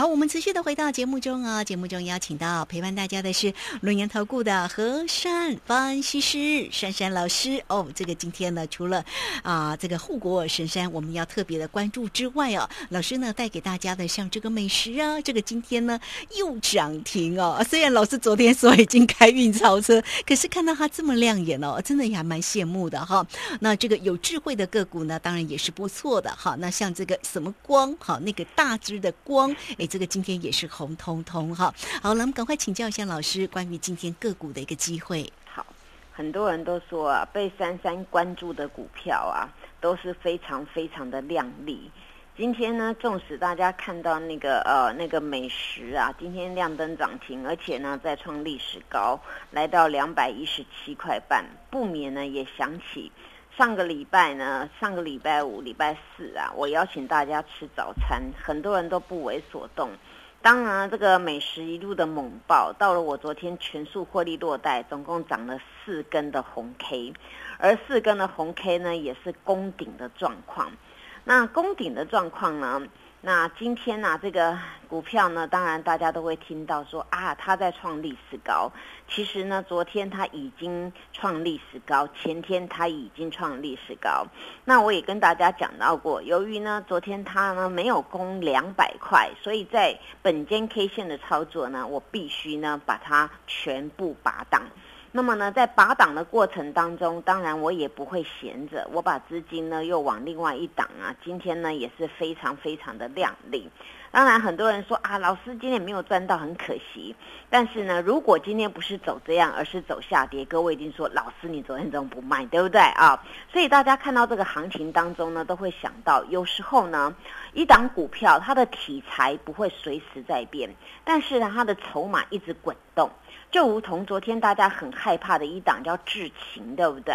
好，我们持续的回到节目中啊，节目中邀请到陪伴大家的是龙岩投顾的和善分析师珊珊老师哦。这个今天呢，除了啊这个护国神山我们要特别的关注之外哦，老师呢带给大家的像这个美食啊，这个今天呢又涨停哦。虽然老师昨天说已经开运超车，可是看到它这么亮眼哦，真的也还蛮羡慕的哈。那这个有智慧的个股呢，当然也是不错的哈。那像这个什么光哈，那个大只的光。哎，这个今天也是红彤彤哈。好了，我们赶快请教一下老师关于今天个股的一个机会。好，很多人都说啊，被珊珊关注的股票啊，都是非常非常的亮丽。今天呢，纵使大家看到那个呃那个美食啊，今天亮灯涨停，而且呢再创历史高，来到两百一十七块半，不免呢也想起。上个礼拜呢，上个礼拜五、礼拜四啊，我邀请大家吃早餐，很多人都不为所动。当然，这个美食一路的猛爆，到了我昨天全数获利落袋，总共涨了四根的红 K，而四根的红 K 呢，也是攻顶的状况。那攻顶的状况呢？那今天呢，这个股票呢，当然大家都会听到说啊，它在创历史高。其实呢，昨天它已经创历史高，前天它已经创历史高。那我也跟大家讲到过，由于呢，昨天它呢没有攻两百块，所以在本间 K 线的操作呢，我必须呢把它全部拔档。那么呢，在拔档的过程当中，当然我也不会闲着，我把资金呢又往另外一档啊。今天呢也是非常非常的靓丽。当然很多人说啊，老师今天没有赚到，很可惜。但是呢，如果今天不是走这样，而是走下跌，各位一定说老师你昨天怎么不卖，对不对啊？所以大家看到这个行情当中呢，都会想到，有时候呢，一档股票它的题材不会随时在变，但是呢，它的筹码一直滚动。就如同昨天大家很害怕的一档叫智勤，对不对？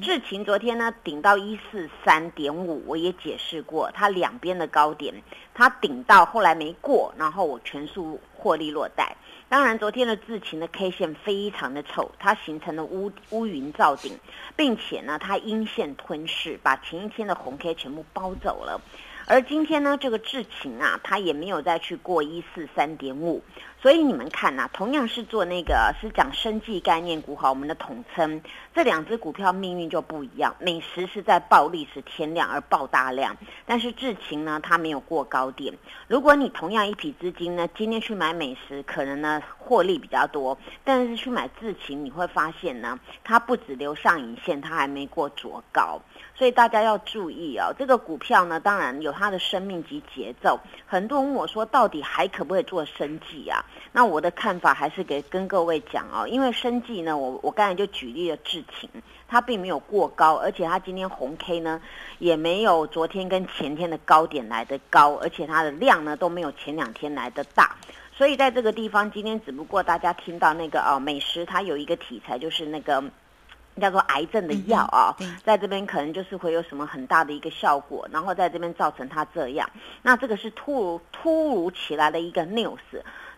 智勤昨天呢顶到一四三点五，我也解释过，它两边的高点，它顶到后来没过，然后我全数获利落袋。当然，昨天的智勤的 K 线非常的丑，它形成了乌乌云罩顶，并且呢，它阴线吞噬，把前一天的红 K 全部包走了。而今天呢，这个智勤啊，它也没有再去过一四三点五。所以你们看呐，同样是做那个是讲生计概念股哈，我们的统称这两只股票命运就不一样。美食是在暴历史天量而爆大量，但是智勤呢，它没有过高点。如果你同样一笔资金呢，今天去买美食，可能呢获利比较多，但是去买智勤，你会发现呢，它不止留上影线，它还没过卓高。所以大家要注意哦，这个股票呢，当然有它的生命及节奏。很多人问我说，到底还可不可以做生计啊？那我的看法还是给跟各位讲哦，因为生计呢，我我刚才就举例了智勤，它并没有过高，而且它今天红 K 呢，也没有昨天跟前天的高点来的高，而且它的量呢都没有前两天来的大，所以在这个地方，今天只不过大家听到那个哦，美食它有一个题材就是那个。叫做癌症的药啊，在这边可能就是会有什么很大的一个效果，然后在这边造成它这样，那这个是突如突如其来的一个 news，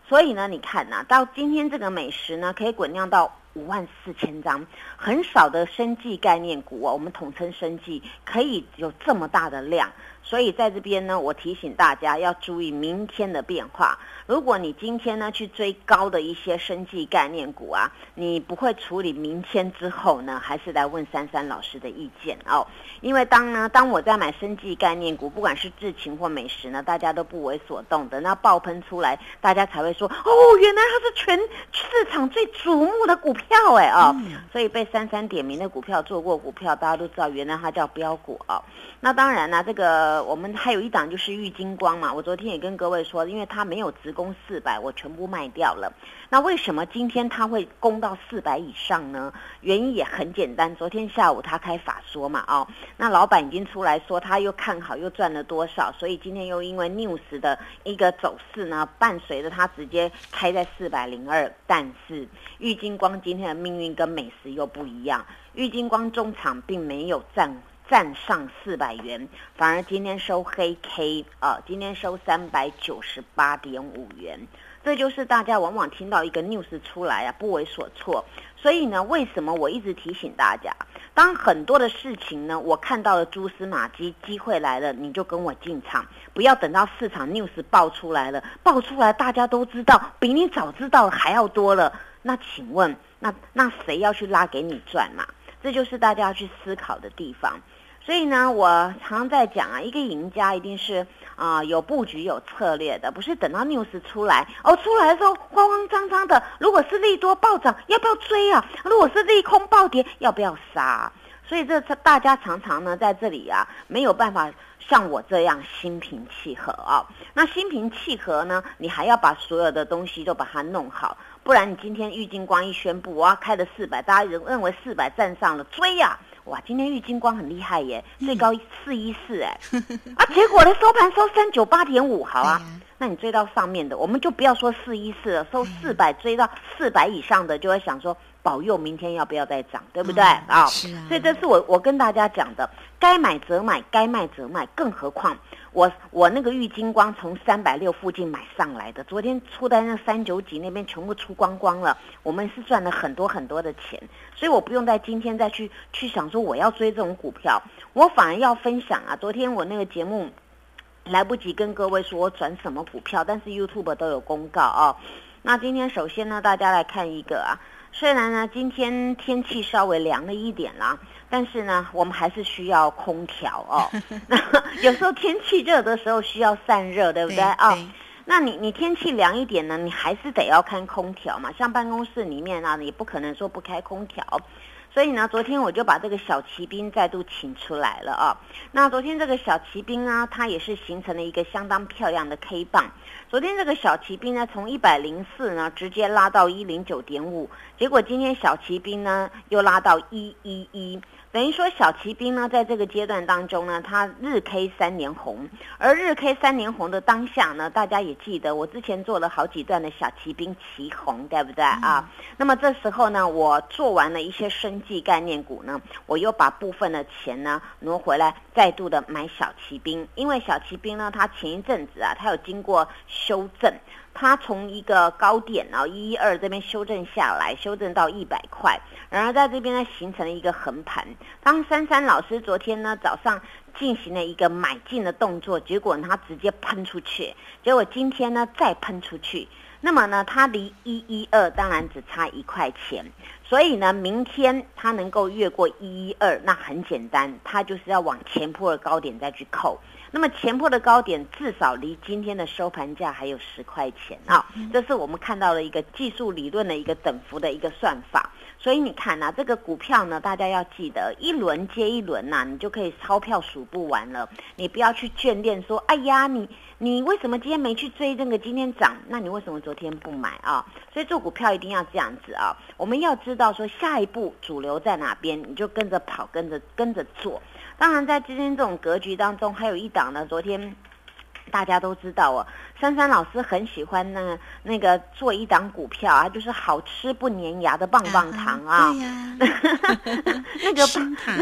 所以呢，你看呐，到今天这个美食呢，可以滚量到五万四千张，很少的生计概念股啊，我们统称生计，可以有这么大的量。所以在这边呢，我提醒大家要注意明天的变化。如果你今天呢去追高的一些生计概念股啊，你不会处理明天之后呢，还是来问珊珊老师的意见哦。因为当呢，当我在买生计概念股，不管是智勤或美食呢，大家都不为所动的，那爆喷出来，大家才会说哦，原来它是全市场最瞩目的股票哎哦。所以被三三点名的股票，做过股票，大家都知道，原来它叫标股哦。那当然呢，这个我们还有一档就是玉金光嘛。我昨天也跟各位说，因为它没有直攻四百，我全部卖掉了。那为什么今天它会攻到四百以上呢？原因也很简单，昨天下午他开法说嘛，哦，那老板已经出来说他又看好又赚了多少，所以今天又因为 news 的一个走势呢，伴随着它直接开在四百零二。但是玉金光今天的命运跟美食又不一样，玉金光中场并没有站。站上四百元，反而今天收黑 K 啊，今天收三百九十八点五元。这就是大家往往听到一个 news 出来啊，不为所措。所以呢，为什么我一直提醒大家，当很多的事情呢，我看到了蛛丝马迹，机会来了，你就跟我进场，不要等到市场 news 爆出来了，爆出来大家都知道，比你早知道还要多了。那请问，那那谁要去拉给你赚嘛？这就是大家要去思考的地方。所以呢，我常常在讲啊，一个赢家一定是啊有布局、有策略的，不是等到 news 出来哦，出来的时候慌慌张张的。如果是利多暴涨，要不要追啊？如果是利空暴跌，要不要杀？所以这大家常常呢在这里啊没有办法像我这样心平气和啊。那心平气和呢，你还要把所有的东西都把它弄好，不然你今天玉金光一宣布我要开了四百，大家认认为四百站上了追呀。哇，今天玉金光很厉害耶，最高四一四哎，啊，结果呢收盘收三九八点五，好啊，那你追到上面的，我们就不要说四一四了，收四百追到四百以上的，就会想说保佑明天要不要再涨，对不对啊？是啊，所以这是我我跟大家讲的，该买则买，该卖则卖，更何况。我我那个玉金光从三百六附近买上来的，昨天出单那三九几那边全部出光光了，我们是赚了很多很多的钱，所以我不用在今天再去去想说我要追这种股票，我反而要分享啊。昨天我那个节目来不及跟各位说我转什么股票，但是 YouTube 都有公告啊。那今天首先呢，大家来看一个啊，虽然呢今天天气稍微凉了一点啦。但是呢，我们还是需要空调哦。那 有时候天气热的时候需要散热，对不对啊？那你你天气凉一点呢，你还是得要开空调嘛。像办公室里面啊，你不可能说不开空调。所以呢，昨天我就把这个小骑兵再度请出来了啊。那昨天这个小骑兵呢，它也是形成了一个相当漂亮的 K 棒。昨天这个小骑兵呢，从一百零四呢直接拉到一零九点五，结果今天小骑兵呢又拉到一一一。等于说，小骑兵呢，在这个阶段当中呢，它日 K 三连红，而日 K 三连红的当下呢，大家也记得，我之前做了好几段的小骑兵骑红，对不对啊？那么这时候呢，我做完了一些生计概念股呢，我又把部分的钱呢挪回来，再度的买小骑兵，因为小骑兵呢，它前一阵子啊，它有经过修正。它从一个高点啊一一二这边修正下来，修正到一百块，然而在这边呢形成了一个横盘。当珊珊老师昨天呢早上进行了一个买进的动作，结果它直接喷出去，结果今天呢再喷出去，那么呢它离一一二当然只差一块钱，所以呢明天它能够越过一一二，那很简单，它就是要往前坡的高点再去扣。那么前破的高点至少离今天的收盘价还有十块钱啊，这是我们看到了一个技术理论的一个等幅的一个算法。所以你看呐，这个股票呢，大家要记得一轮接一轮呐，你就可以钞票数不完了。你不要去眷恋说，哎呀，你你为什么今天没去追这个今天涨？那你为什么昨天不买啊？所以做股票一定要这样子啊，我们要知道说下一步主流在哪边，你就跟着跑，跟着跟着做。当然，在今天这种格局当中，还有一档呢。昨天大家都知道哦，珊珊老师很喜欢呢那个做一档股票啊，就是好吃不粘牙的棒棒糖啊。对呀，那个棒糖，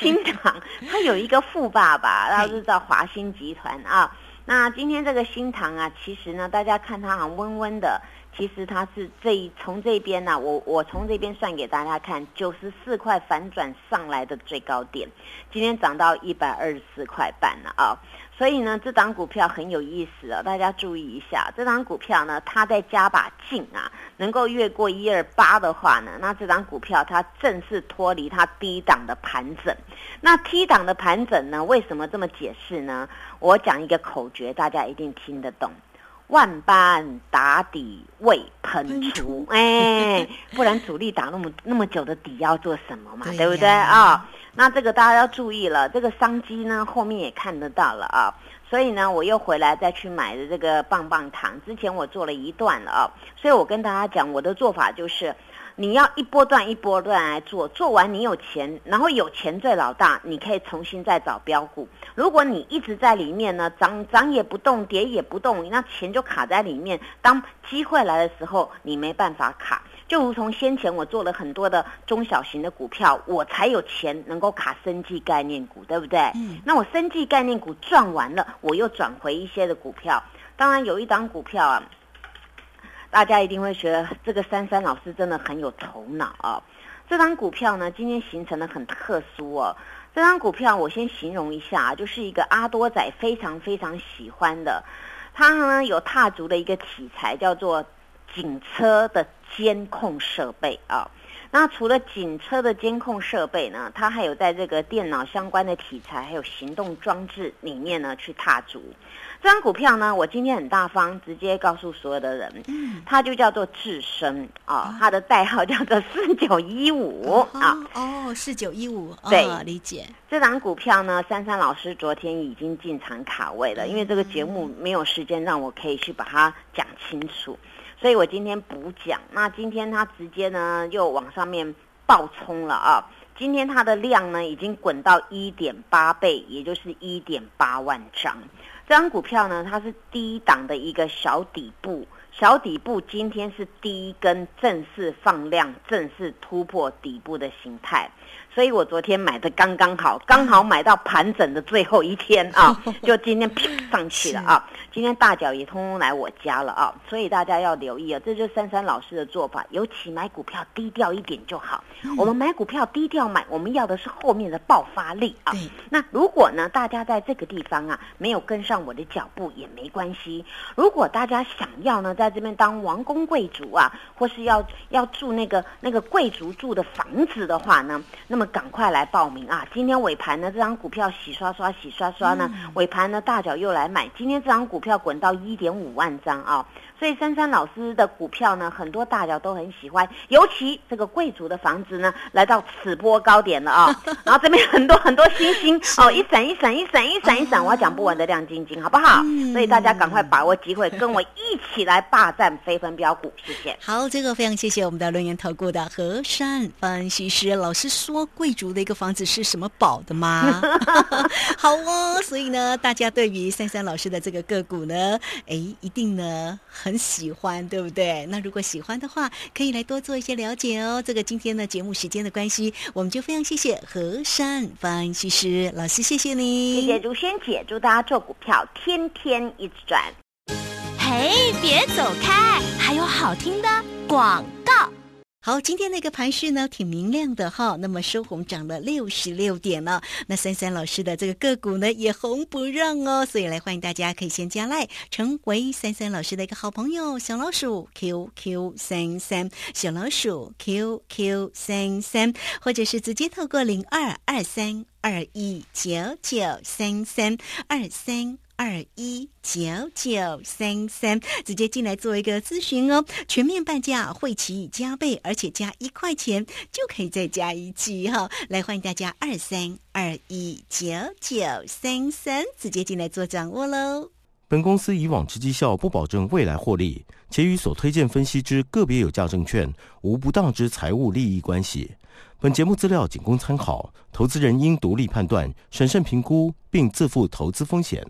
新糖，他有一个富爸爸，然后是叫华兴集团啊。那今天这个新糖啊，其实呢，大家看它好像温温的。其实它是这从这边呢，我我从这边算给大家看，九十四块反转上来的最高点，今天涨到一百二十四块半了啊！所以呢，这档股票很有意思啊，大家注意一下，这档股票呢，它在加把劲啊，能够越过一二八的话呢，那这档股票它正式脱离它低档的盘整。那低档的盘整呢，为什么这么解释呢？我讲一个口诀，大家一定听得懂。万般打底未喷出，哎，不然主力打那么那么久的底要做什么嘛？对不对啊？那这个大家要注意了，这个商机呢后面也看得到了啊，所以呢我又回来再去买的这个棒棒糖，之前我做了一段了啊，所以我跟大家讲我的做法就是。你要一波段一波段来做，做完你有钱，然后有钱最老大，你可以重新再找标股。如果你一直在里面呢，涨涨也不动，跌也不动，那钱就卡在里面。当机会来的时候，你没办法卡。就如同先前我做了很多的中小型的股票，我才有钱能够卡生技概念股，对不对？嗯。那我生技概念股赚完了，我又转回一些的股票。当然有一档股票啊，大家一定会觉得这个珊珊老师真的很有头脑啊。这张股票呢，今天形成的很特殊哦。这张股票我先形容一下，就是一个阿多仔非常非常喜欢的，它呢有踏足的一个题材叫做警车的监控设备啊。那除了警车的监控设备呢，它还有在这个电脑相关的题材，还有行动装置里面呢去踏足。这张股票呢，我今天很大方，直接告诉所有的人，它就叫做智深啊，它的代号叫做 四九一五啊。哦，四九一五，对，理解。这张股票呢，珊珊老师昨天已经进场卡位了，因为这个节目没有时间让我可以去把它讲清楚。所以我今天补讲，那今天它直接呢又往上面爆冲了啊！今天它的量呢已经滚到一点八倍，也就是一点八万张。这张股票呢，它是低档的一个小底部，小底部今天是第一根正式放量、正式突破底部的形态。所以我昨天买的刚刚好，刚好买到盘整的最后一天啊，就今天上去了啊！今天大脚也通通来我家了啊！所以大家要留意啊，这就是珊珊老师的做法，尤其买股票低调一点就好。我们买股票低调买，我们要的是后面的爆发力啊！那如果呢，大家在这个地方啊没有跟上我的脚步也没关系。如果大家想要呢，在这边当王公贵族啊，或是要要住那个那个贵族住的房子的话呢，那么赶快来报名啊！今天尾盘呢，这张股票洗刷刷洗刷刷呢，尾盘呢大脚又来买。今天这张股票滚到一点五万张啊！所以珊珊老师的股票呢，很多大脚都很喜欢，尤其这个贵族的房子呢，来到此波高点了啊！然后这边很多很多星星哦，一闪一闪一闪一闪一闪，我要讲不完的亮晶晶，好不好？所以大家赶快把握机会，跟我一起来霸占飞分标股，谢谢。好，这个非常谢谢我们的论言投顾的和善分析师老师说，贵族的一个房子是什么宝的吗？好哦，所以呢，大家对于珊珊老师的这个个股呢，哎，一定呢。很喜欢，对不对？那如果喜欢的话，可以来多做一些了解哦。这个今天的节目时间的关系，我们就非常谢谢何山分析师老师，谢谢你，谢谢如萱姐，祝大家做股票天天一直赚。嘿，别走开，还有好听的广告。好，今天那个盘势呢，挺明亮的哈。那么收红涨了六十六点了。那三三老师的这个个股呢，也红不让哦。所以来欢迎大家可以先加赖，成为三三老师的一个好朋友。小老鼠 QQ 三三，小老鼠 QQ 三三，或者是直接透过零二二三二一九九三三二三。二一九九三三，直接进来做一个咨询哦，全面半价，会期加倍，而且加一块钱就可以再加一季哈。来欢迎大家二三二一九九三三，直接进来做掌握喽。本公司以往之绩效不保证未来获利，且与所推荐分析之个别有价证券无不当之财务利益关系。本节目资料仅供参考，投资人应独立判断、审慎评估，并自负投资风险。